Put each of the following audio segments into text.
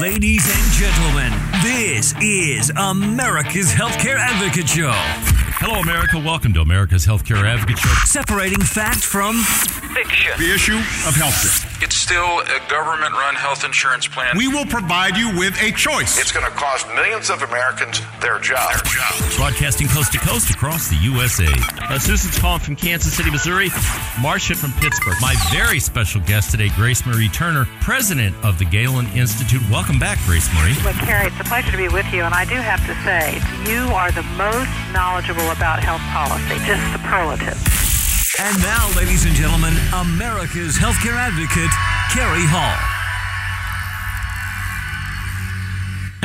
Ladies and gentlemen, this is America's Healthcare Advocate Show. Hello, America. Welcome to America's Healthcare Advocate Show. Separating fact from fiction. The issue of healthcare. It's still a government run health insurance plan. We will provide you with a choice. It's going to cost millions of Americans their jobs. Broadcasting coast to coast across the USA. Uh, Susan's calling from Kansas City, Missouri. Marcia from Pittsburgh. My very special guest today, Grace Marie Turner, president of the Galen Institute. Welcome back, Grace Marie. Well, Carrie, it's a pleasure to be with you, and I do have to say, you are the most knowledgeable about health policy, just superlative. And now, ladies and gentlemen, America's Healthcare Advocate, Carrie Hall.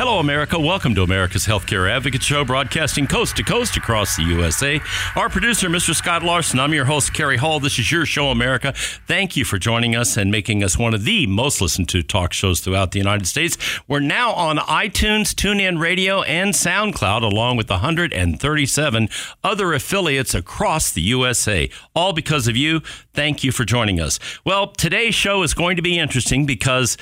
Hello, America. Welcome to America's Healthcare Advocate Show, broadcasting coast to coast across the USA. Our producer, Mr. Scott Larson. I'm your host, Kerry Hall. This is your show, America. Thank you for joining us and making us one of the most listened to talk shows throughout the United States. We're now on iTunes, TuneIn Radio, and SoundCloud, along with 137 other affiliates across the USA. All because of you. Thank you for joining us. Well, today's show is going to be interesting because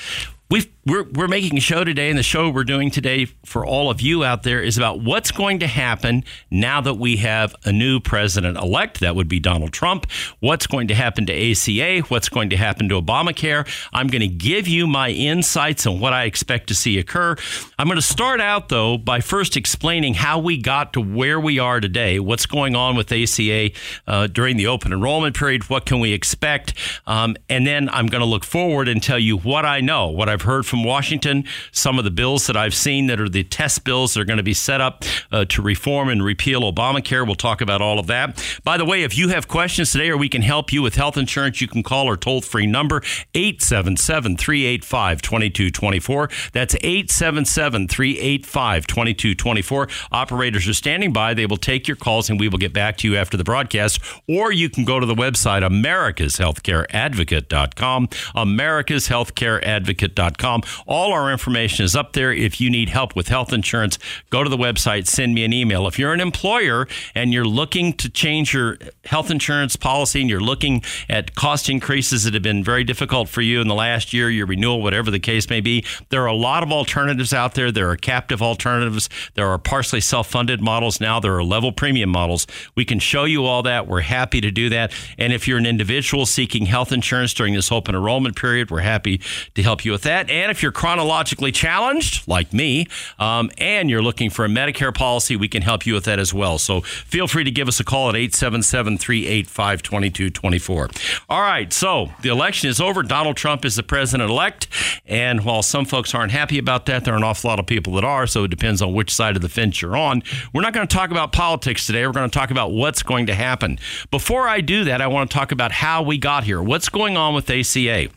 We've, we're, we're making a show today, and the show we're doing today for all of you out there is about what's going to happen now that we have a new president elect. That would be Donald Trump. What's going to happen to ACA? What's going to happen to Obamacare? I'm going to give you my insights on what I expect to see occur. I'm going to start out, though, by first explaining how we got to where we are today, what's going on with ACA uh, during the open enrollment period, what can we expect, um, and then I'm going to look forward and tell you what I know, what I've heard from Washington, some of the bills that I've seen that are the test bills that are going to be set up uh, to reform and repeal Obamacare. We'll talk about all of that. By the way, if you have questions today or we can help you with health insurance, you can call our toll free number 877 385 2224. That's 877 385 2224. Operators are standing by. They will take your calls and we will get back to you after the broadcast. Or you can go to the website americashealthcareadvocate.com. Americashealthcareadvocate.com all our information is up there. If you need help with health insurance, go to the website, send me an email. If you're an employer and you're looking to change your health insurance policy and you're looking at cost increases that have been very difficult for you in the last year, your renewal, whatever the case may be, there are a lot of alternatives out there. There are captive alternatives. There are partially self funded models now. There are level premium models. We can show you all that. We're happy to do that. And if you're an individual seeking health insurance during this open enrollment period, we're happy to help you with that that. If you're chronologically challenged, like me, um, and you're looking for a Medicare policy, we can help you with that as well. So feel free to give us a call at 877 385 2224. All right, so the election is over. Donald Trump is the president elect. And while some folks aren't happy about that, there are an awful lot of people that are. So it depends on which side of the fence you're on. We're not going to talk about politics today. We're going to talk about what's going to happen. Before I do that, I want to talk about how we got here. What's going on with ACA?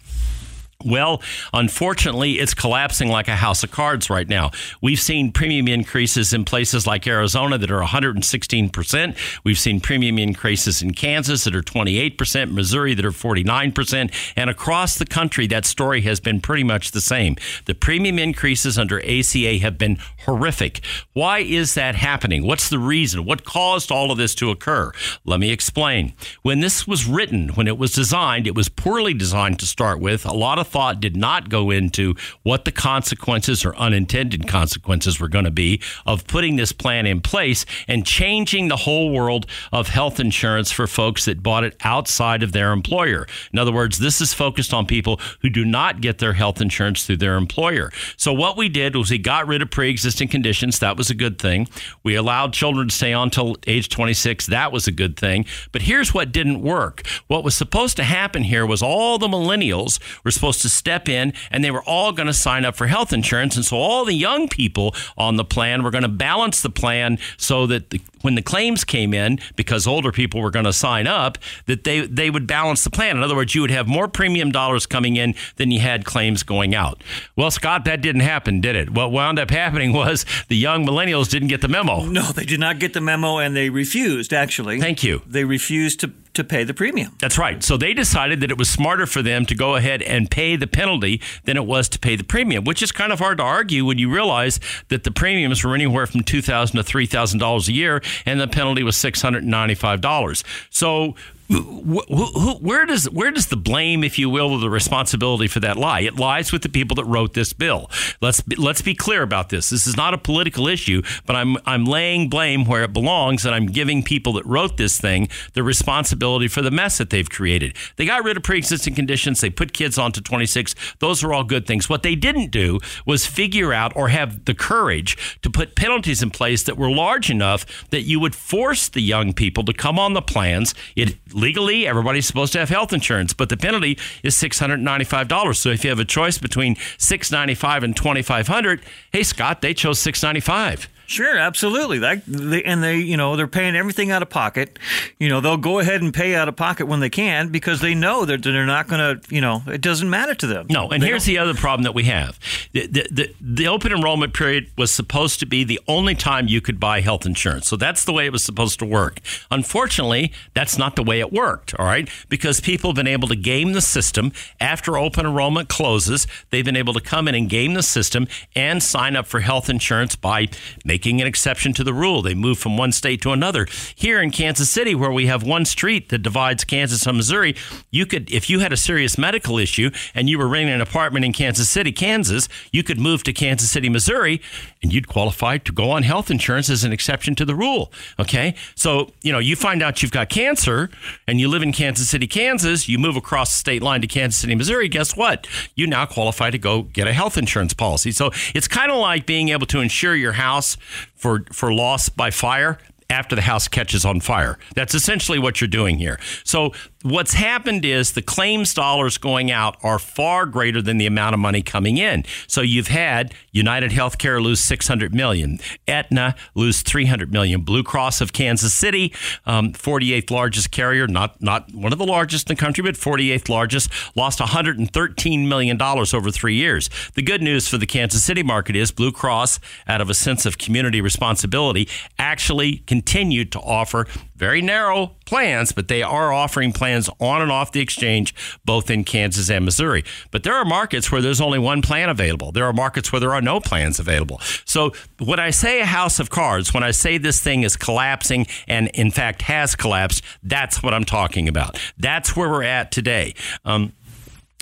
Well, unfortunately, it's collapsing like a house of cards right now. We've seen premium increases in places like Arizona that are 116%. We've seen premium increases in Kansas that are 28%, Missouri that are 49%. And across the country, that story has been pretty much the same. The premium increases under ACA have been horrific. Why is that happening? What's the reason? What caused all of this to occur? Let me explain. When this was written, when it was designed, it was poorly designed to start with. A lot of thought did not go into what the consequences or unintended consequences were going to be of putting this plan in place and changing the whole world of health insurance for folks that bought it outside of their employer. In other words, this is focused on people who do not get their health insurance through their employer. So what we did was we got rid of pre-existing conditions. That was a good thing. We allowed children to stay on until age 26. That was a good thing. But here's what didn't work. What was supposed to happen here was all the millennials were supposed to step in and they were all going to sign up for health insurance. And so all the young people on the plan were going to balance the plan so that the, when the claims came in, because older people were going to sign up, that they, they would balance the plan. In other words, you would have more premium dollars coming in than you had claims going out. Well, Scott, that didn't happen, did it? What wound up happening was the young millennials didn't get the memo. No, they did not get the memo and they refused, actually. Thank you. They refused to to pay the premium. That's right. So they decided that it was smarter for them to go ahead and pay the penalty than it was to pay the premium, which is kind of hard to argue when you realize that the premiums were anywhere from two thousand to three thousand dollars a year, and the penalty was six hundred and ninety-five dollars. So wh- wh- where does where does the blame, if you will, or the responsibility for that lie? It lies with the people that wrote this bill. Let's be, let's be clear about this. This is not a political issue, but I'm I'm laying blame where it belongs, and I'm giving people that wrote this thing the responsibility for the mess that they've created. They got rid of pre-existing conditions. They put kids onto 26. Those are all good things. What they didn't do was figure out or have the courage to put penalties in place that were large enough that you would force the young people to come on the plans. It legally everybody's supposed to have health insurance, but the penalty is six hundred ninety-five dollars. So if you have a choice between six ninety-five and twenty-five hundred, hey Scott, they chose six ninety-five. Sure, absolutely. That they, and they, you know, they're paying everything out of pocket. You know, they'll go ahead and pay out of pocket when they can because they know that they're not going to. You know, it doesn't matter to them. No, and They here's don't- the other problem that we have: the, the the the open enrollment period was supposed to be the only time you could buy health insurance. So that's the way it was supposed to work. Unfortunately, that's not the way it worked. All right, because people have been able to game the system after open enrollment closes. They've been able to come in and game the system and sign up for health insurance by making an exception to the rule. They move from one state to another. Here in Kansas City, where we have one street that divides Kansas and Missouri, you could, if you had a serious medical issue and you were renting an apartment in Kansas City, Kansas, you could move to Kansas City, Missouri, and you'd qualify to go on health insurance as an exception to the rule. Okay. So, you know, you find out you've got cancer and you live in Kansas City, Kansas, you move across the state line to Kansas City, Missouri, guess what? You now qualify to go get a health insurance policy. So it's kind of like being able to insure your house for, for loss by fire after the house catches on fire. That's essentially what you're doing here. So what's happened is the claims dollars going out are far greater than the amount of money coming in. So you've had United Healthcare lose 600 million, Aetna lose 300 million, Blue Cross of Kansas City, um, 48th largest carrier, not not one of the largest in the country, but 48th largest, lost 113 million dollars over three years. The good news for the Kansas City market is Blue Cross, out of a sense of community responsibility, actually continued to offer very narrow plans, but they are offering plans on and off the exchange, both in Kansas and Missouri. But there are markets where there's only one plan available. There are markets where there are no plans available. So when I say a house of cards, when I say this thing is collapsing and in fact has collapsed, that's what I'm talking about. That's where we're at today. Um,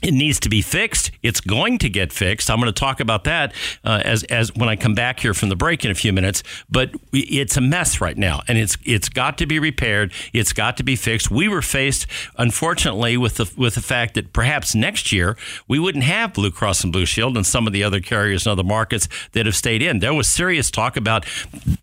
it needs to be fixed. It's going to get fixed. I'm going to talk about that uh, as as when I come back here from the break in a few minutes. But it's a mess right now, and it's it's got to be repaired. It's got to be fixed. We were faced, unfortunately, with the with the fact that perhaps next year we wouldn't have Blue Cross and Blue Shield and some of the other carriers and other markets that have stayed in. There was serious talk about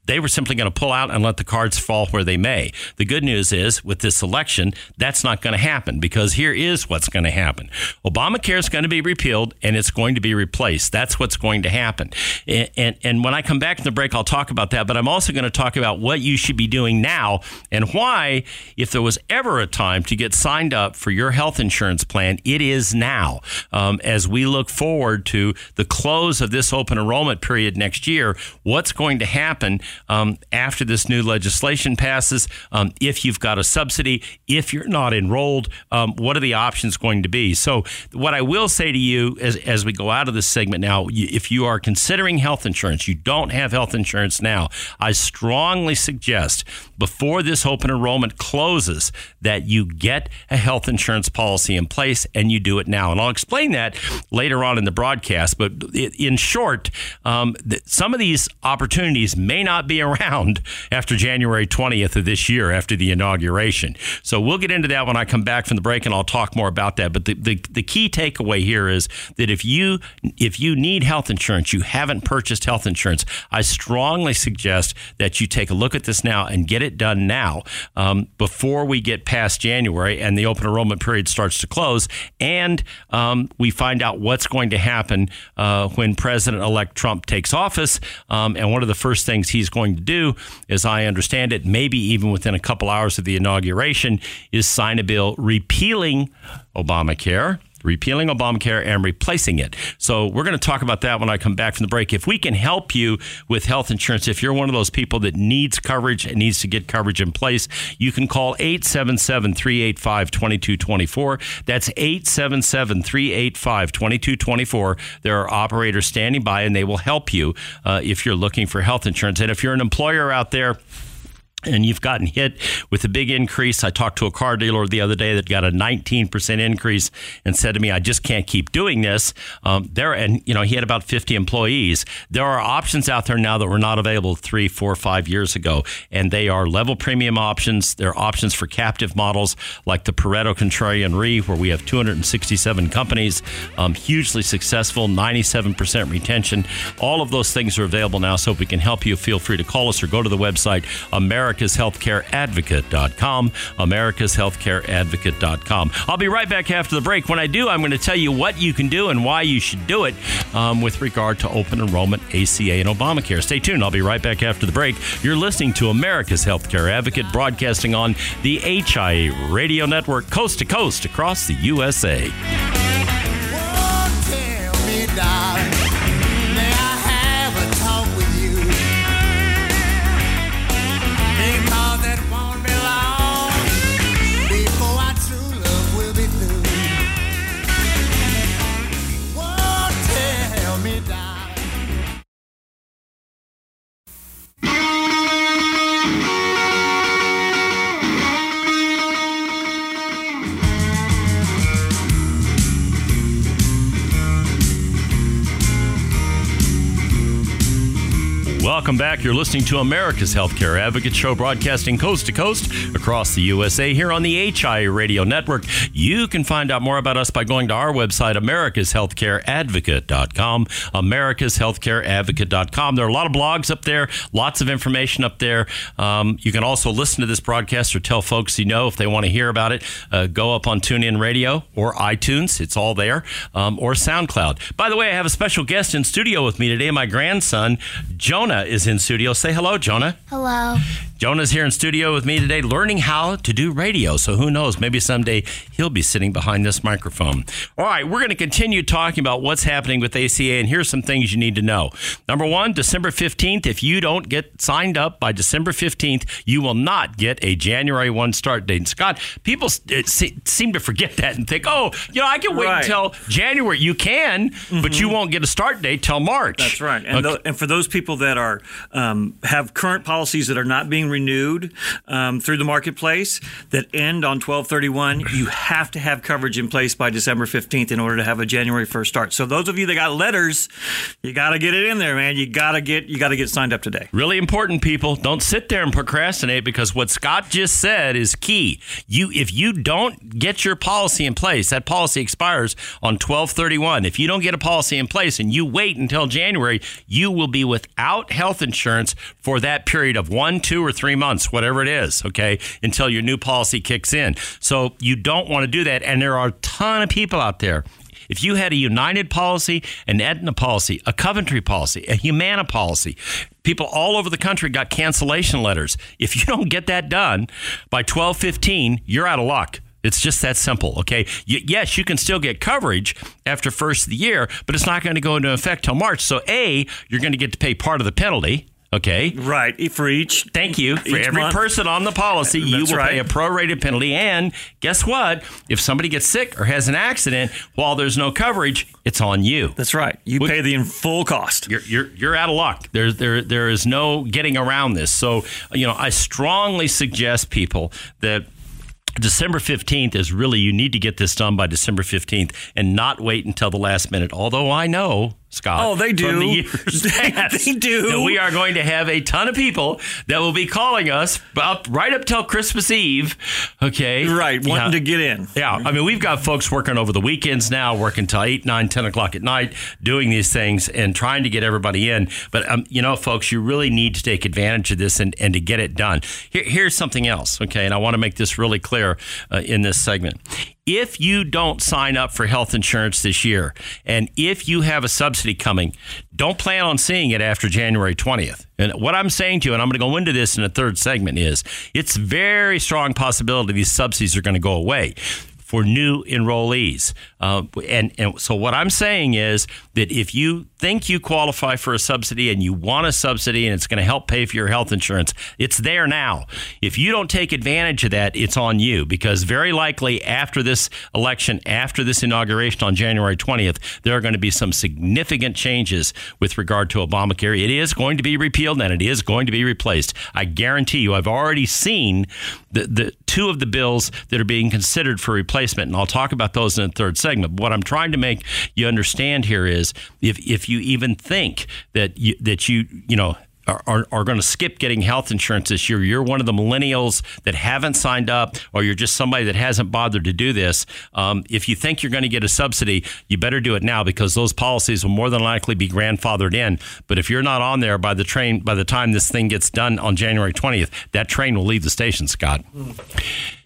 they were simply going to pull out and let the cards fall where they may. The good news is with this election, that's not going to happen because here is what's going to happen. Obamacare is going to be repealed and it's going to be replaced. That's what's going to happen. And, and, and when I come back from the break, I'll talk about that. But I'm also going to talk about what you should be doing now and why, if there was ever a time to get signed up for your health insurance plan, it is now. Um, as we look forward to the close of this open enrollment period next year, what's going to happen um, after this new legislation passes? Um, if you've got a subsidy, if you're not enrolled, um, what are the options going to be? So, what I will say to you as, as we go out of this segment now, if you are considering health insurance, you don't have health insurance now, I strongly suggest before this open enrollment closes that you get a health insurance policy in place and you do it now. And I'll explain that later on in the broadcast. But in short, um, some of these opportunities may not be around after January 20th of this year, after the inauguration. So we'll get into that when I come back from the break, and I'll talk more about that. But the, the, the key takeaway here is that if you if you need health insurance, you haven't purchased health insurance, I strongly suggest that you take a look at this now and get it done now um, before we get past January and the open enrollment period starts to close, and um, we find out what's going to happen uh, when President-elect Trump takes office. Um, and one of the first things he's going to do, as I understand it, maybe even within a couple hours of the inauguration, is sign a bill repealing Obamacare repealing Obamacare and replacing it. So we're going to talk about that when I come back from the break. If we can help you with health insurance, if you're one of those people that needs coverage and needs to get coverage in place, you can call 877-385-2224. That's 877-385-2224. There are operators standing by and they will help you uh, if you're looking for health insurance. And if you're an employer out there, and you've gotten hit with a big increase. I talked to a car dealer the other day that got a 19% increase and said to me, I just can't keep doing this. Um, there, and you know, he had about 50 employees. There are options out there now that were not available three, four, five years ago, and they are level premium options. They're options for captive models like the Pareto Contrarian Re, where we have 267 companies, um, hugely successful, 97% retention. All of those things are available now. So if we can help you, feel free to call us or go to the website, America americashealthcareadvocate.com, americashealthcareadvocate.com. I'll be right back after the break. When I do, I'm going to tell you what you can do and why you should do it um, with regard to open enrollment, ACA, and Obamacare. Stay tuned. I'll be right back after the break. You're listening to America's Healthcare Advocate, broadcasting on the HIA Radio Network, coast to coast across the USA. Welcome back. You're listening to America's Healthcare Advocate Show, broadcasting coast to coast across the USA here on the HI Radio Network. You can find out more about us by going to our website, americashealthcareadvocate.com. Americashealthcareadvocate.com. There are a lot of blogs up there, lots of information up there. Um, you can also listen to this broadcast or tell folks you know if they want to hear about it. Uh, go up on TuneIn Radio or iTunes. It's all there, um, or SoundCloud. By the way, I have a special guest in studio with me today, my grandson, Jonah is in studio. Say hello, Jonah. Hello. Jonah's here in studio with me today, learning how to do radio. So who knows? Maybe someday he'll be sitting behind this microphone. All right, we're going to continue talking about what's happening with ACA, and here's some things you need to know. Number one, December 15th. If you don't get signed up by December 15th, you will not get a January 1 start date. And Scott, people seem to forget that and think, oh, you know, I can wait right. until January. You can, mm-hmm. but you won't get a start date till March. That's right. And, okay. and for those people that are um, have current policies that are not being renewed um, through the marketplace that end on 1231, you have to have coverage in place by December 15th in order to have a January 1st start. So those of you that got letters, you got to get it in there, man. You got to get you got to get signed up today. Really important, people. Don't sit there and procrastinate because what Scott just said is key. You if you don't get your policy in place, that policy expires on 1231. If you don't get a policy in place and you wait until January, you will be without health insurance for that period of 1, 2 or 3 months, whatever it is, okay, until your new policy kicks in. So you don't want to do that. And there are a ton of people out there. If you had a United policy, an Aetna policy, a Coventry policy, a Humana policy, people all over the country got cancellation letters. If you don't get that done by 1215, you're out of luck. It's just that simple, okay? Y- yes, you can still get coverage after first of the year, but it's not going to go into effect till March. So, A, you're going to get to pay part of the penalty Okay. Right. For each. Thank you. For every month. person on the policy, you will right. pay a prorated penalty. And guess what? If somebody gets sick or has an accident while there's no coverage, it's on you. That's right. You pay the full cost. You're, you're, you're out of luck. There's, there, there is no getting around this. So, you know, I strongly suggest people that December 15th is really, you need to get this done by December 15th and not wait until the last minute. Although I know Scott. Oh, they do. The years they, they do. we are going to have a ton of people that will be calling us up right up till Christmas Eve. Okay. Right. Wanting yeah. to get in. Yeah. I mean, we've got folks working over the weekends now, working till 8, 9, 10 o'clock at night, doing these things and trying to get everybody in. But, um, you know, folks, you really need to take advantage of this and, and to get it done. Here, here's something else. Okay. And I want to make this really clear uh, in this segment if you don't sign up for health insurance this year, and if you have a subsidy coming, don't plan on seeing it after January 20th. And what I'm saying to you, and I'm going to go into this in a third segment, is it's very strong possibility these subsidies are going to go away for new enrollees. Uh, and, and so what I'm saying is that if you think you qualify for a subsidy and you want a subsidy and it's going to help pay for your health insurance, it's there now. If you don't take advantage of that, it's on you because very likely after this election, after this inauguration on January 20th, there are going to be some significant changes with regard to Obamacare. It is going to be repealed and it is going to be replaced. I guarantee you, I've already seen the, the two of the bills that are being considered for replacement, and I'll talk about those in the third segment. What I'm trying to make you understand here is if if you even think that you, that you you know are, are, going to skip getting health insurance this year, you're one of the millennials that haven't signed up, or you're just somebody that hasn't bothered to do this. Um, if you think you're going to get a subsidy, you better do it now because those policies will more than likely be grandfathered in. But if you're not on there by the train, by the time this thing gets done on January 20th, that train will leave the station, Scott.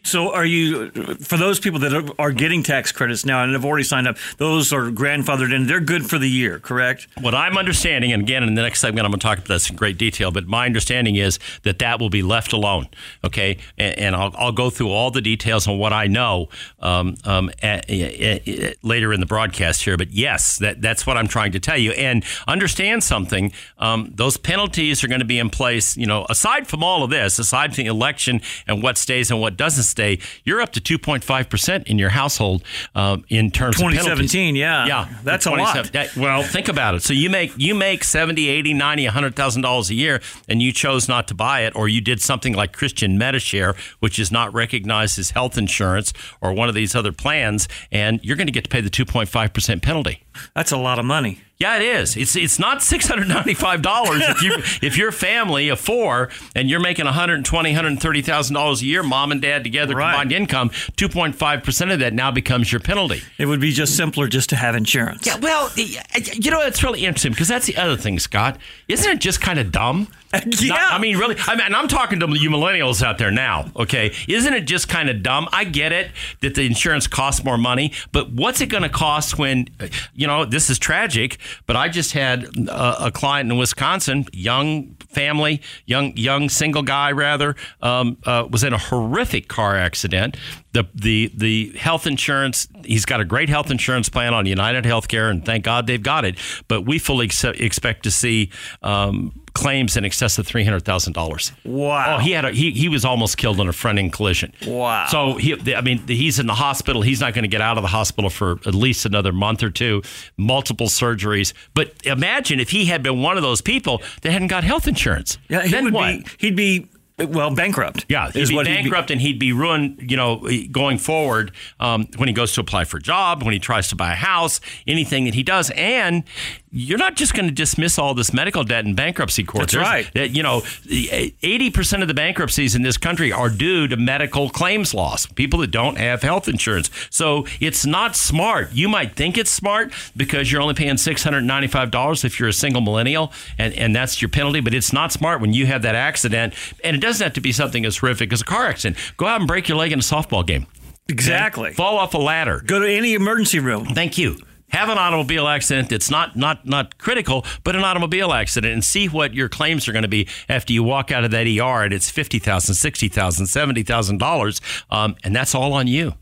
So, are you for those people that are getting tax credits now and have already signed up? Those are grandfathered in; they're good for the year, correct? What I'm understanding, and again in the next segment, I'm going to talk about this in great detail. But my understanding is that that will be left alone. Okay, and, and I'll, I'll, go through all the details on what I know um, um, at, at, at, later in the broadcast here. But yes, that that's what I'm trying to tell you. And understand something: um, those penalties are going to be in place. You know, aside from all of this, aside from the election and what stays and what doesn't stay, you're up to 2.5% in your household um, in terms 2017, of 2017. yeah. Yeah. That's a lot. That, well, think about it. So you make you make 70, 80, 90, $100,000 a year and you chose not to buy it or you did something like Christian Medishare, which is not recognized as health insurance or one of these other plans and you're going to get to pay the 2.5% penalty. That's a lot of money. Yeah, it is. It's it's not six hundred ninety five dollars if you if your family of four and you're making one hundred twenty, hundred thirty thousand dollars a year, mom and dad together right. combined income, two point five percent of that now becomes your penalty. It would be just simpler just to have insurance. Yeah, well, you know it's really interesting because that's the other thing, Scott. Isn't it just kind of dumb? yeah, Not, I mean, really. I mean, and I'm talking to you millennials out there now. Okay, isn't it just kind of dumb? I get it that the insurance costs more money, but what's it going to cost when, uh, you know, this is tragic. But I just had a, a client in Wisconsin, young family, young young single guy rather, um, uh, was in a horrific car accident. The the the health insurance. He's got a great health insurance plan on United Healthcare, and thank God they've got it. But we fully ex- expect to see. Um, claims in excess of three hundred thousand dollars. Wow! Oh, he had a, he he was almost killed in a front-end collision. Wow! So he, I mean, he's in the hospital. He's not going to get out of the hospital for at least another month or two. Multiple surgeries. But imagine if he had been one of those people that hadn't got health insurance. Yeah, he then would what? be. He'd be well bankrupt. Yeah, he'd be bankrupt he'd be. and he'd be ruined. You know, going forward um, when he goes to apply for a job, when he tries to buy a house, anything that he does, and you're not just going to dismiss all this medical debt in bankruptcy court. That's There's, right. That you know, eighty percent of the bankruptcies in this country are due to medical claims loss. People that don't have health insurance. So it's not smart. You might think it's smart because you're only paying six hundred ninety-five dollars if you're a single millennial, and and that's your penalty. But it's not smart when you have that accident, and it doesn't have to be something as horrific as a car accident. Go out and break your leg in a softball game. Exactly. Okay? Fall off a ladder. Go to any emergency room. Thank you have an automobile accident that's not not not critical, but an automobile accident, and see what your claims are going to be after you walk out of that ER and it's fifty thousand, sixty thousand, seventy thousand dollars, um, and that's all on you.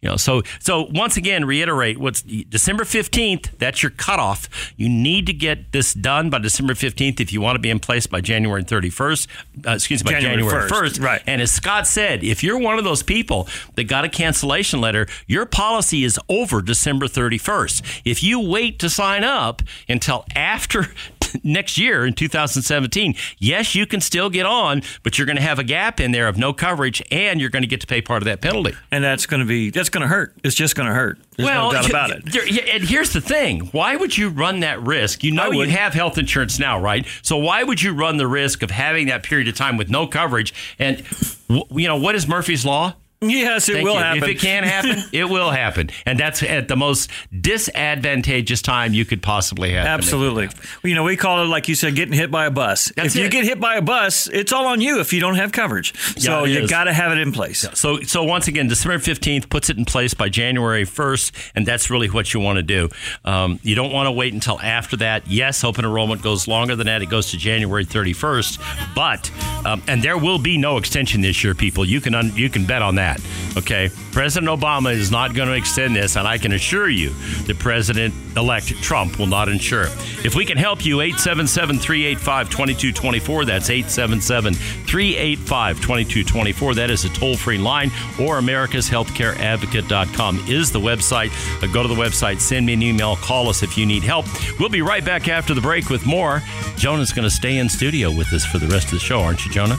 You know, so so once again, reiterate what's December fifteenth. That's your cutoff. You need to get this done by December fifteenth if you want to be in place by January thirty first. Uh, excuse me, by January first. Right. And as Scott said, if you're one of those people that got a cancellation letter, your policy is over December thirty first. If you wait to sign up until after next year in 2017, yes, you can still get on, but you're going to have a gap in there of no coverage, and you're going to get to pay part of that penalty. And that's going to be that's going to hurt. It's just going to hurt. There's well, no doubt about it. And here's the thing: why would you run that risk? You know you have health insurance now, right? So why would you run the risk of having that period of time with no coverage? And you know what is Murphy's law? Yes, it Thank will you. happen. If it can happen, it will happen, and that's at the most disadvantageous time you could possibly have. Absolutely. You know, we call it like you said, getting hit by a bus. That's if it. you get hit by a bus, it's all on you if you don't have coverage. So yeah, you got to have it in place. Yeah. So, so once again, December fifteenth puts it in place by January first, and that's really what you want to do. Um, you don't want to wait until after that. Yes, open enrollment goes longer than that; it goes to January thirty first, but Um, and there will be no extension this year, people. You can un- you can bet on that. Okay, President Obama is not going to extend this, and I can assure you that President-elect Trump will not insure it. If we can help you, 877-385-2224. That's 877-385-2224. That is a toll-free line, or americashealthcareadvocate.com is the website. Uh, go to the website, send me an email, call us if you need help. We'll be right back after the break with more. Jonah's going to stay in studio with us for the rest of the show, aren't you, Jonah?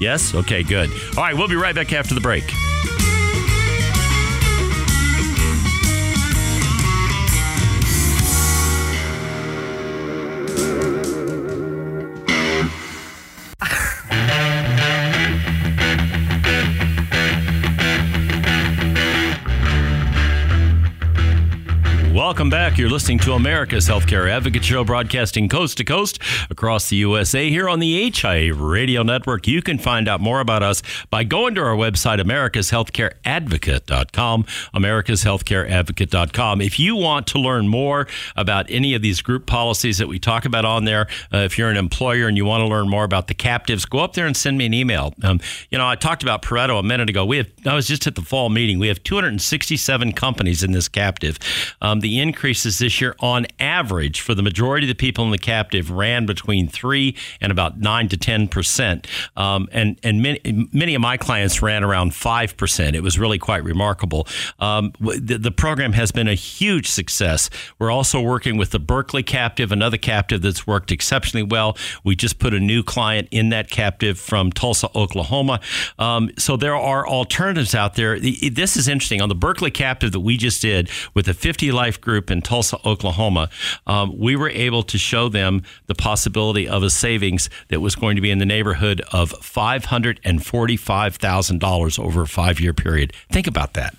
Yes? Okay, good. All right, we'll be right back after the break. Welcome back. You're listening to America's Healthcare Advocate Show, broadcasting coast to coast across the USA here on the HIA Radio Network. You can find out more about us by going to our website, americashealthcareadvocate.com, americashealthcareadvocate.com. If you want to learn more about any of these group policies that we talk about on there, uh, if you're an employer and you want to learn more about the captives, go up there and send me an email. Um, you know, I talked about Pareto a minute ago. We have, I was just at the fall meeting. We have 267 companies in this captive. Um, the increases this year, on average, for the majority of the people in the captive, ran between three and about nine to ten percent, um, and and many many of my clients ran around five percent. It was really quite remarkable. Um, the, the program has been a huge success. We're also working with the Berkley captive, another captive that's worked exceptionally well. We just put a new client in that captive from Tulsa, Oklahoma. Um, so there are alternatives out there. This is interesting on the Berkley captive that we just did with the 50 life group in Tulsa, Oklahoma, um, we were able to show them the possibility of a savings that was going to be in the neighborhood of $545,000 over a five year period. Think about that.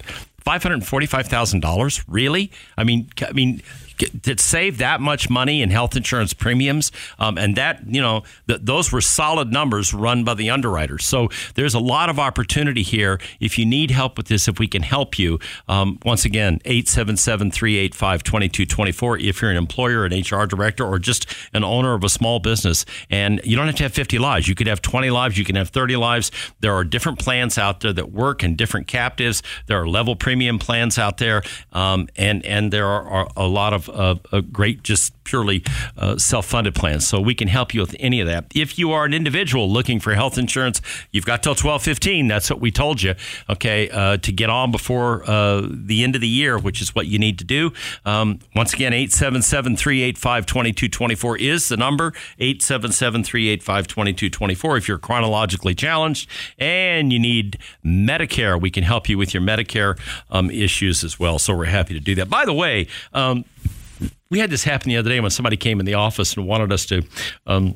$545,000? Really? I mean, I mean, to save that much money in health insurance premiums, um, and that you know th- those were solid numbers run by the underwriters. So there's a lot of opportunity here. If you need help with this, if we can help you, um, once again, 877-385-2224. If you're an employer, an HR director, or just an owner of a small business, and you don't have to have 50 lives. You could have 20 lives. You can have 30 lives. There are different plans out there that work in different captives. There are level premium plans out there, um, and and there are, are a lot of uh, a great, just purely uh, self funded plans. So we can help you with any of that. If you are an individual looking for health insurance, you've got till twelve fifteen. That's what we told you. Okay, uh, to get on before uh, the end of the year, which is what you need to do. Um, once again, 877 385 2224 is the number 877 385 2224. If you're chronologically challenged and you need Medicare, we can help you with your Medicare um, issues as well. So we're happy to do that. By the way, um, we had this happen the other day when somebody came in the office and wanted us to um,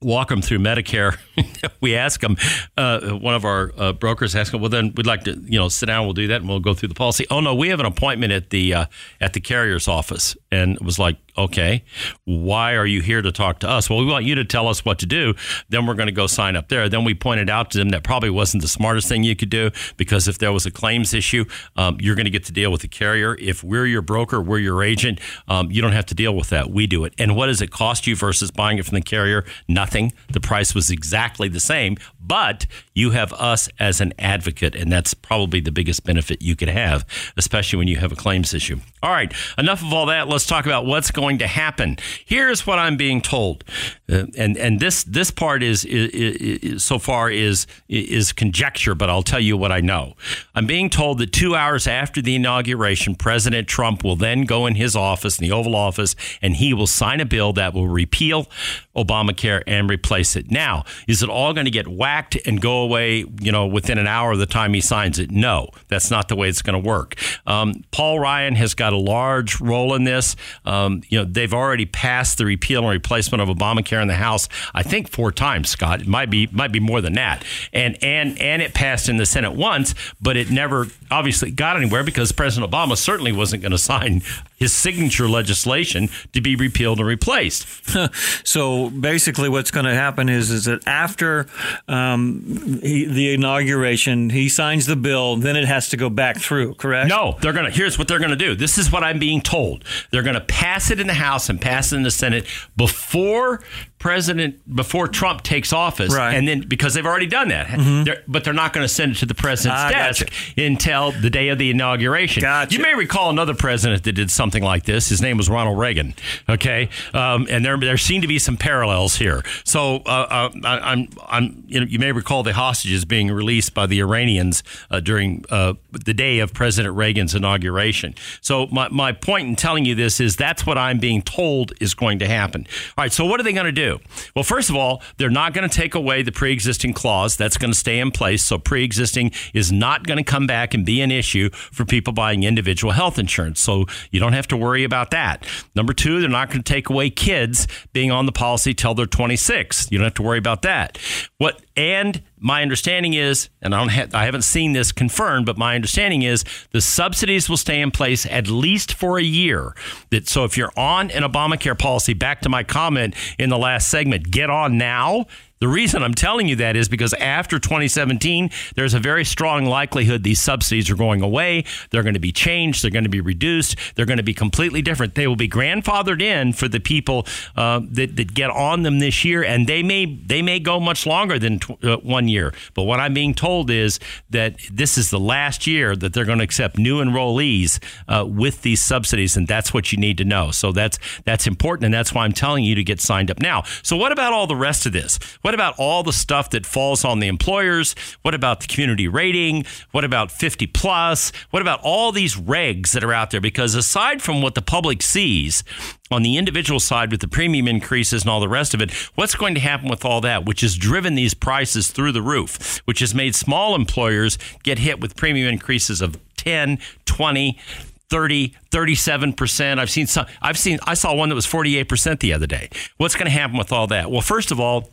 walk them through Medicare. we ask them, uh, one of our uh, brokers asked them, well, then we'd like to, you know, sit down. We'll do that, and we'll go through the policy. Oh no, we have an appointment at the uh, at the carrier's office, and it was like, okay, why are you here to talk to us? Well, we want you to tell us what to do. Then we're going to go sign up there. Then we pointed out to them that probably wasn't the smartest thing you could do because if there was a claims issue, um, you're going to get to deal with the carrier. If we're your broker, we're your agent, um, you don't have to deal with that. We do it. And what does it cost you versus buying it from the carrier? Nothing. The price was exactly the same, but you have us as an advocate, and that's probably the biggest benefit you could have, especially when you have a claims issue. All right, enough of all that. Let's talk about what's going to happen. Here's what I'm being told, uh, and and this this part is, is, is, so far is is conjecture, but I'll tell you what I know. I'm being told that two hours after the inauguration, President Trump will then go in his office, in the Oval Office, and he will sign a bill that will repeal Obamacare and replace it. Now, is it all going to get whacked and go away? You know, within an hour of the time he signs it? No, that's not the way it's going to work. Um, Paul Ryan has got a large role in this. Um, you know, they've already passed the repeal and replacement of Obamacare in the House. I think four times, Scott. It might be might be more than that. And and and it passed in the Senate once, but it never obviously got anywhere because President Obama certainly wasn't going to sign his signature legislation to be repealed and replaced. so basically, what's going to happen is is that after um, he, the inauguration, he signs the bill, then it has to go back through. Correct? No, they're going to. Here's what they're going to do. This is what I'm being told. They're going to pass it in the House and pass it in the Senate before president before Trump takes office, Right. and then because they've already done that, They're- but they're not going to send it to the president's Ah, desk gotcha. until the day of the inauguration. Gotcha. You may recall another president that did something like this. His name was Ronald Reagan. Okay, um, and there there seem to be some parallels here. So uh, uh, I, I'm I'm you know you may recall the hostages being released by the Iranians uh, during uh, the day of President Reagan's inauguration. So my my point in telling you this is that's what I'm being told is going to happen. All right. So what are they going to do? Well, first of all, they're not going to take away the pre-existing clause. That's going to stay in place. So pre-existing is not going to come back and be an issue for people buying individual health insurance. So you don't have to worry about that. Number two, they're not going to take away kids being on the policy till they're 26. You don't have to worry about that. What and my understanding is, and I don't ha- I haven't seen this confirmed, but my understanding is the subsidies will stay in place at least for a year. That so if you're on an Obamacare policy, back to my comment in the last segment, get on now. The reason I'm telling you that is because after 2017, there's a very strong likelihood these subsidies are going away. They're going to be changed. They're going to be reduced. They're going to be completely different. They will be grandfathered in for the people uh, that, that get on them this year, and they may they may go much longer than tw- uh, one year. But what I'm being told is that this is the last year that they're going to accept new enrollees uh, with these subsidies, and that's what you need to know. So that's that's important, and that's why I'm telling you to get signed up now. So what about all the rest of this? What about all the stuff that falls on the employers? What about the community rating? What about 50 plus? What about all these regs that are out there? Because aside from what the public sees on the individual side with the premium increases and all the rest of it, what's going to happen with all that, which has driven these prices through the roof, which has made small employers get hit with premium increases of 10, 20, 30, 37%. I've seen some I've seen I saw one that was 48% the other day. What's going to happen with all that? Well, first of all,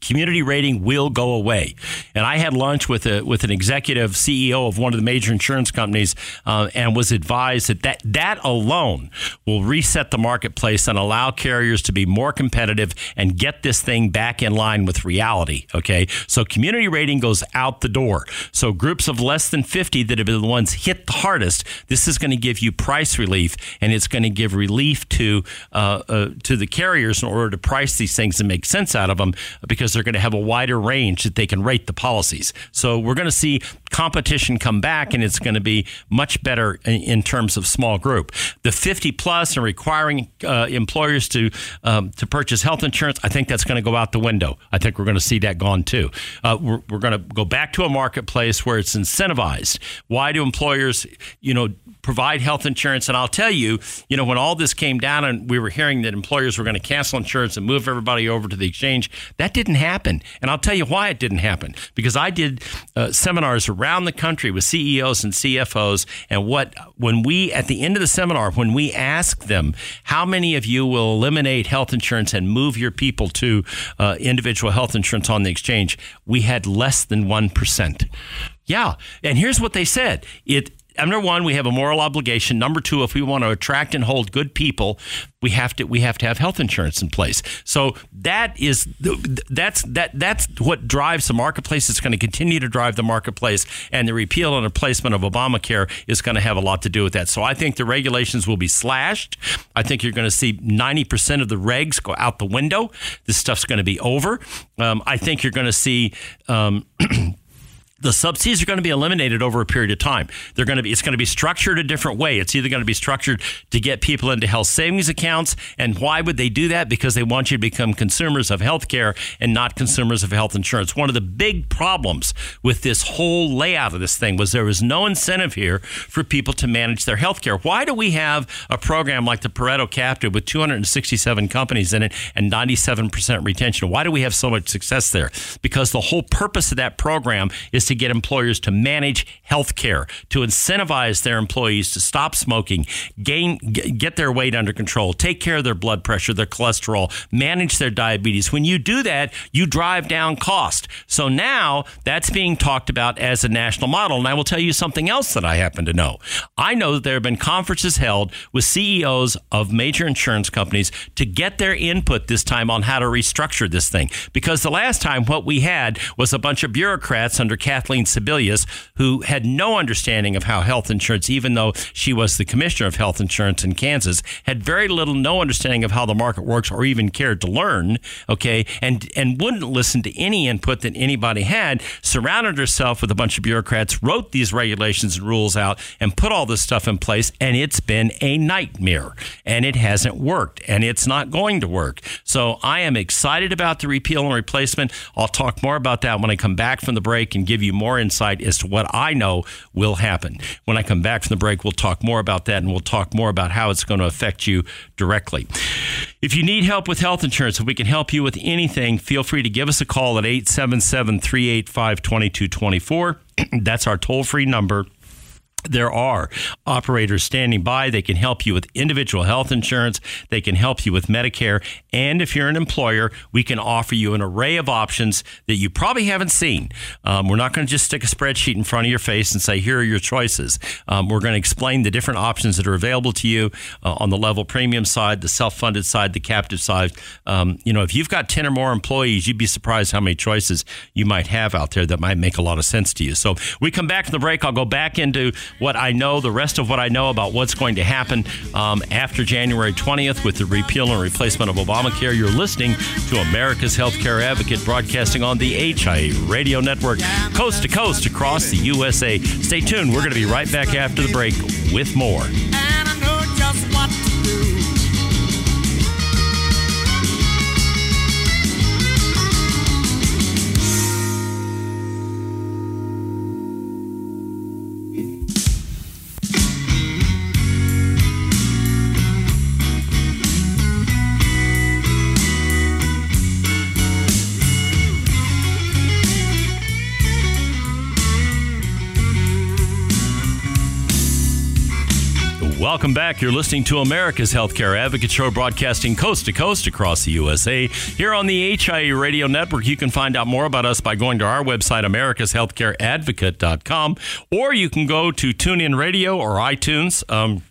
community rating will go away. And I had lunch with a with an executive CEO of one of the major insurance companies, uh, and was advised that, that that alone will reset the marketplace and allow carriers to be more competitive and get this thing back in line with reality. Okay, so community rating goes out the door. So groups of less than fifty that have been the ones hit the hardest, this is going to give you price relief, and it's going to give relief to uh, uh, to the carriers in order to price these things and make sense out of them because they're going to have a wider range that they can rate the policies. So we're going to see competition come back, and it's going to be much better in, in terms of small group. The 50 plus and requiring uh, employers to um, to purchase health insurance, I think that's going to go out the window. I think we're going to see that gone too. Uh, we're we're going to go back to a marketplace where it's incentivized. Why do employers, you know, provide health insurance? And I'll tell you, you know, when all this came down and we were hearing that employers were going to cancel insurance and move everybody over to the exchange, that didn't happen. And I'll tell you why it didn't happen. Because I did uh, seminars around the country with CEOs and CFOs, and what when we at the end of the seminar, when we asked them how many of you will eliminate health insurance and move your people to uh, individual health insurance on the exchange, we had less than one percent. Yeah, and here's what they said: it number one, we have a moral obligation. Number two, if we want to attract and hold good people, we have to we have to have health insurance in place. So that is that's that that's what drives the marketplace. It's going to continue to drive the marketplace, and the repeal and replacement of Obamacare is going to have a lot to do with that. So I think the regulations will be slashed. I think you're going to see 90 percent of the regs go out the window. This stuff's going to be over. Um, I think you're going to see. Um, the subsidies are going to be eliminated over a period of time. They're going to be it's going to be structured a different way. It's either going to be structured to get people into health savings accounts, and why would they do that? Because they want you to become consumers of health care and not consumers of health insurance. One of the big problems with this whole layout of this thing was there was no incentive here for people to manage their health care. Why do we have a program like the Pareto Captive with 267 companies in it and 97% retention? Why do we have so much success there? Because the whole purpose of that program is to get employers to manage health care, to incentivize their employees to stop smoking, gain get their weight under control, take care of their blood pressure, their cholesterol, manage their diabetes. When you do that, you drive down cost. So now that's being talked about as a national model. And I will tell you something else that I happen to know. I know that there have been conferences held with CEOs of major insurance companies to get their input this time on how to restructure this thing. Because the last time what we had was a bunch of bureaucrats under Kathy Kathleen Sebelius, who had no understanding of how health insurance, even though she was the commissioner of health insurance in Kansas, had very little, no understanding of how the market works or even cared to learn, okay, and, and wouldn't listen to any input that anybody had, surrounded herself with a bunch of bureaucrats, wrote these regulations and rules out, and put all this stuff in place, and it's been a nightmare. And it hasn't worked, and it's not going to work. So I am excited about the repeal and replacement. I'll talk more about that when I come back from the break and give you more insight as to what I know will happen. When I come back from the break, we'll talk more about that, and we'll talk more about how it's going to affect you directly. If you need help with health insurance, if we can help you with anything, feel free to give us a call at 877 385 2224. That's our toll free number. There are operators standing by. They can help you with individual health insurance. They can help you with Medicare. And if you're an employer, we can offer you an array of options that you probably haven't seen. Um, we're not going to just stick a spreadsheet in front of your face and say, here are your choices. Um, we're going to explain the different options that are available to you uh, on the level premium side, the self funded side, the captive side. Um, you know, if you've got 10 or more employees, you'd be surprised how many choices you might have out there that might make a lot of sense to you. So we come back from the break. I'll go back into what I know, the rest of what I know about what's going to happen um, after January 20th with the repeal and replacement of Obamacare. You're listening to America's Healthcare Advocate broadcasting on the HIA Radio Network, coast to coast across the USA. Stay tuned. We're going to be right back after the break with more. Welcome back. You're listening to America's Healthcare Advocate Show, broadcasting coast to coast across the USA. Here on the HIA Radio Network, you can find out more about us by going to our website, americashealthcareadvocate.com, or you can go to TuneIn Radio or iTunes. Um,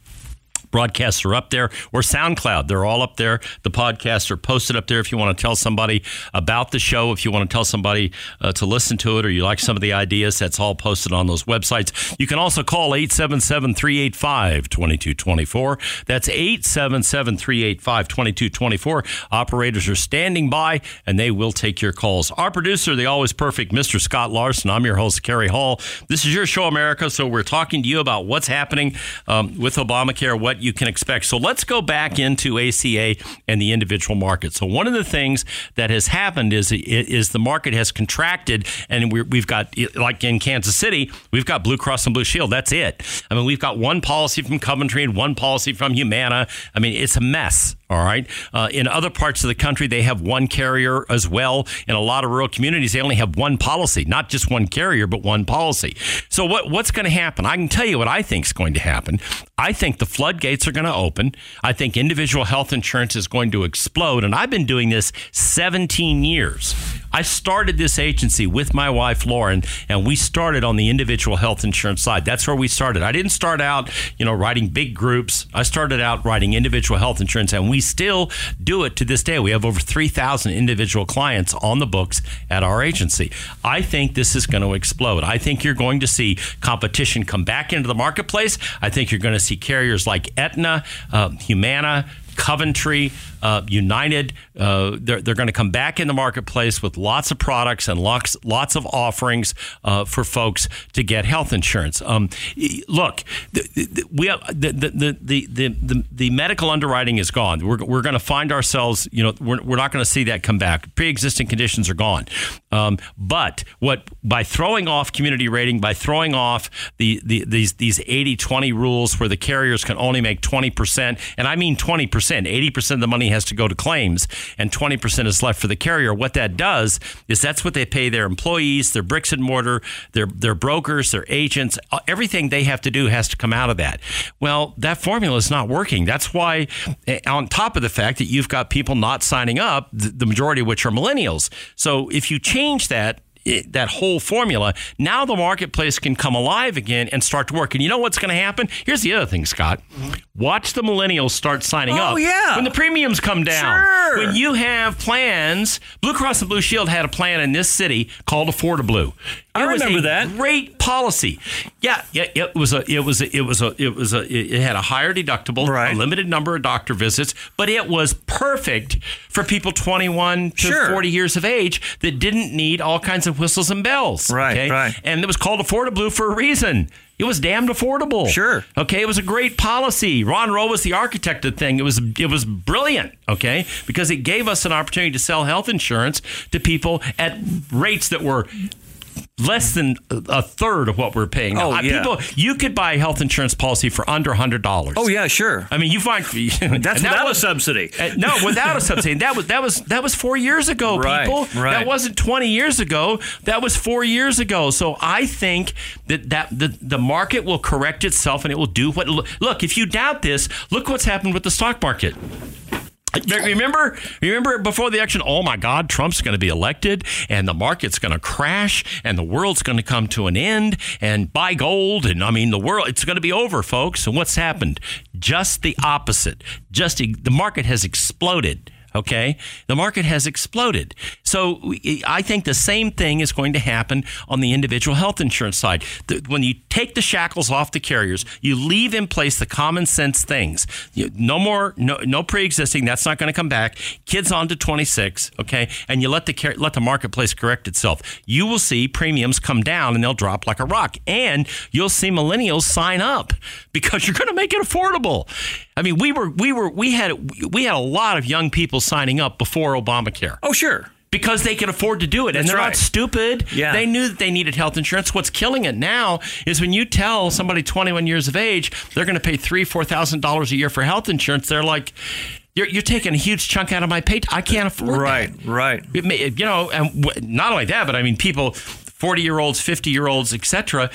broadcasts are up there or SoundCloud. They're all up there. The podcasts are posted up there if you want to tell somebody about the show, if you want to tell somebody uh, to listen to it or you like some of the ideas, that's all posted on those websites. You can also call 877 385 2224. That's 877 385 2224. Operators are standing by and they will take your calls. Our producer, the always perfect Mr. Scott Larson. I'm your host, Kerry Hall. This is your show, America. So we're talking to you about what's happening um, with Obamacare, what you can expect. So let's go back into ACA and the individual market. So one of the things that has happened is is the market has contracted, and we have got like in Kansas City, we've got Blue Cross and Blue Shield. That's it. I mean, we've got one policy from Coventry and one policy from Humana. I mean, it's a mess. All right. Uh, in other parts of the country, they have one carrier as well. In a lot of rural communities, they only have one policy, not just one carrier, but one policy. So what what's going to happen? I can tell you what I think is going to happen. I think the floodgates are going to open. I think individual health insurance is going to explode. And I've been doing this 17 years. I started this agency with my wife Lauren, and we started on the individual health insurance side. That's where we started. I didn't start out, you know, writing big groups. I started out writing individual health insurance, and we still do it to this day. We have over 3,000 individual clients on the books at our agency. I think this is going to explode. I think you're going to see competition come back into the marketplace. I think you're going to see carriers like Aetna, uh, Humana, Coventry, uh, United. Uh, they're they're going to come back in the marketplace with lots of products and lots lots of offerings uh, for folks to get health insurance. Um, look, the, the, we have, the, the, the, the, the, medical underwriting is gone. We're, we're going to find ourselves, you know, we're, we're not going to see that come back. Pre-existing conditions are gone. Um, but what by throwing off community rating, by throwing off the, the these these 80-20 rules where the carriers can only make 20%, and I mean 20%, 80% of the money has to go to claims and 20% is left for the carrier. What that does is that's what they pay their employees, their bricks and mortar, their, their brokers, their agents. Uh, everything they have to do has to come out of that. Well, that formula is not working. That's why, eh, on top of the fact that you've got people not signing up, the majority of which are millennials. So if you change that, it, that whole formula, now the marketplace can come alive again and start to work. And you know what's going to happen? Here's the other thing, Scott. Watch the millennials start signing Oh, up. yeah. When the premiums come down. Sure. When you have plans, Blue Cross and Blue Shield had a plan in this city called Affordable Blue. I It remember a that. Great policy. Yeah, yeah, it was a, it was a, it was a, it was a, it had a higher deductible, Right. a limited number of doctor visits, but it was perfect for people 21 to Sure. 40 years of age that didn't need all kinds of whistles and bells. Right, right. And it was called Affordable Blue for a reason. It was damned affordable. Sure. Okay, it was a great policy. Ron Rowe was the architect of the thing. It was it was brilliant. Okay, because it gave us an opportunity to sell health insurance to people at rates that were less than a third of what we're paying. now. Oh, yeah. People, you could buy a health insurance policy for under hundred dollars. Oh yeah, sure. I mean, you find That's and that without was- a subsidy. uh, no, without a subsidy. That was that was that was four years ago, Right, people. right. That wasn't twenty years ago. That was four years ago. So I think that that the, the market will correct itself and it will do what. Look, if you doubt this, look what's happened with the stock market. Remember, remember before the election, oh my God, Trump's going to be elected and the market's going to crash and the world's going to come to an end and buy gold. And I mean, the world, it's going to be over, folks. And what's happened? Just the opposite. Just the market has exploded. Okay, the market has exploded. So I think the same thing is going to happen on the individual health insurance side. When you take the shackles off the carriers, you leave in place the common sense things. No more, no, no pre-existing. That's not going to come back. Kids on to 26. Okay, and you let the let the marketplace correct itself. You will see premiums come down and they'll drop like a rock, and you'll see millennials sign up because you're going to make it affordable. I mean, we were we were we had we had a lot of young people signing up before Obamacare Oh sure. Because they can afford to do it and That's they're not stupid. Yeah. They knew that they needed health insurance. What's killing it now is when you tell somebody 21 years of age they're going to pay three, four thousand dollars a year for health insurance. They're like, you're, you're taking a huge chunk out of my pay. I can't afford that." Right, right. You know, and not only that, but I mean, people, 40 year olds, 50 year olds, etc.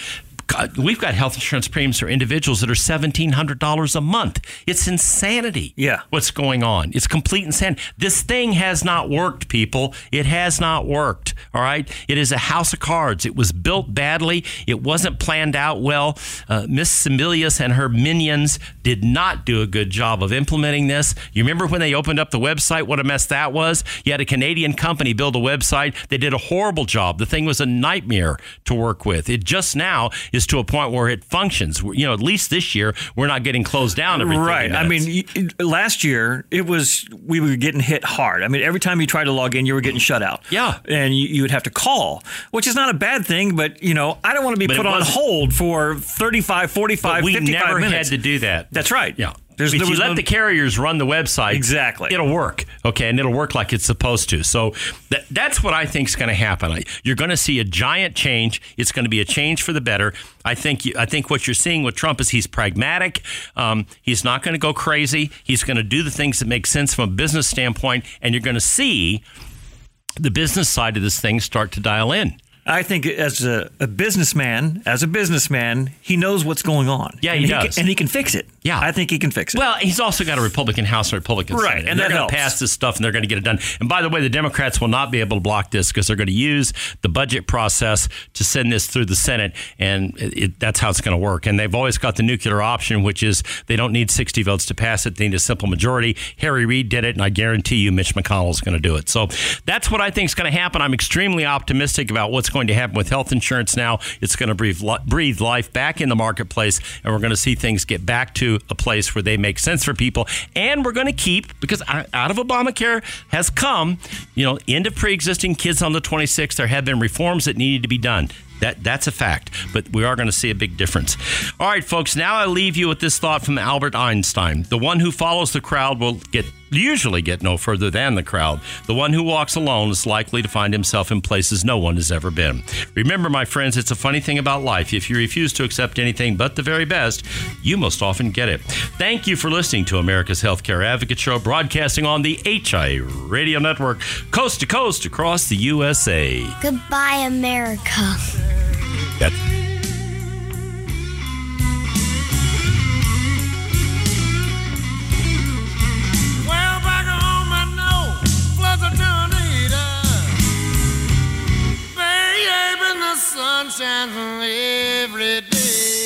God, We've got health insurance premiums for individuals that are $1,700 a month. It's insanity. Yeah. What's going on? It's complete insanity. This thing has not worked, people. It has not worked. All right. It is a house of cards. It was built badly. It wasn't planned out well. Uh, Miss Sebelius and her minions did not do a good job of implementing this. You remember when they opened up the website? What a mess that was. You had a Canadian company build a website. They did a horrible job. The thing was a nightmare to work with. It just now is to a point where it functions. You know, at least this year, we're not getting closed down every 30 Right. I mean, last year it was we were getting hit hard. I mean, every time you tried to log in, you were getting shut out. Yeah. and you, you would have to call, which is not a bad thing. But you know, I don't want to be But put on hold for 35, 45, But we 55 never minutes. had to do that. That's right. Yeah. There's, if you let no- the carriers run the website, Exactly. it'll work. Okay, and it'll work like it's supposed to. So that, that's what I think is going to happen. I- You're going to see a giant change. It's going to be a change for the better. I think. You, I think what you're seeing with Trump is he's pragmatic. Um, he's not going to go crazy. He's going to do the things that make sense from a business standpoint, and you're going to see the business side of this thing start to dial in. I think as a, a businessman, as a businessman, he knows what's going on. Yeah, and he Can, does. and he can fix it. Yeah. I think he can fix it. Well, he's also got a Republican House and Republican Right, Senate, and they're going to pass this stuff, and they're going to get it done. And by the way, the Democrats will not be able to block this because they're going to use the budget process to send this through the Senate, and it, it- that's how it's going to work. And they've always got the nuclear option, which is they don't need 60 votes to pass it; they need a simple majority. Harry Reid did it, and I guarantee you, Mitch McConnell is going to do it. So that's what I think is going to happen. I'm extremely optimistic about what's going to happen with health insurance now. It's going to breathe breathe life back in the marketplace, and we're going to see things get back to a place where they make sense for people. And we're going to keep because out of Obamacare has come, you know, end of pre-existing kids on the 26th. There have been reforms that needed to be done. That that's a fact, but we are going to see a big difference. All right, folks. Now I leave you with this thought from Albert Einstein: the one who follows the crowd will get usually get no further than the crowd. The one who walks alone is likely to find himself in places no one has ever been. Remember, my friends, it's a funny thing about life. If you refuse to accept anything but the very best, you most often get it. Thank you for listening to America's Healthcare Advocate Show, broadcasting on the HI Radio Network, coast to coast across the USA. Goodbye, America. That- the sunshine every day.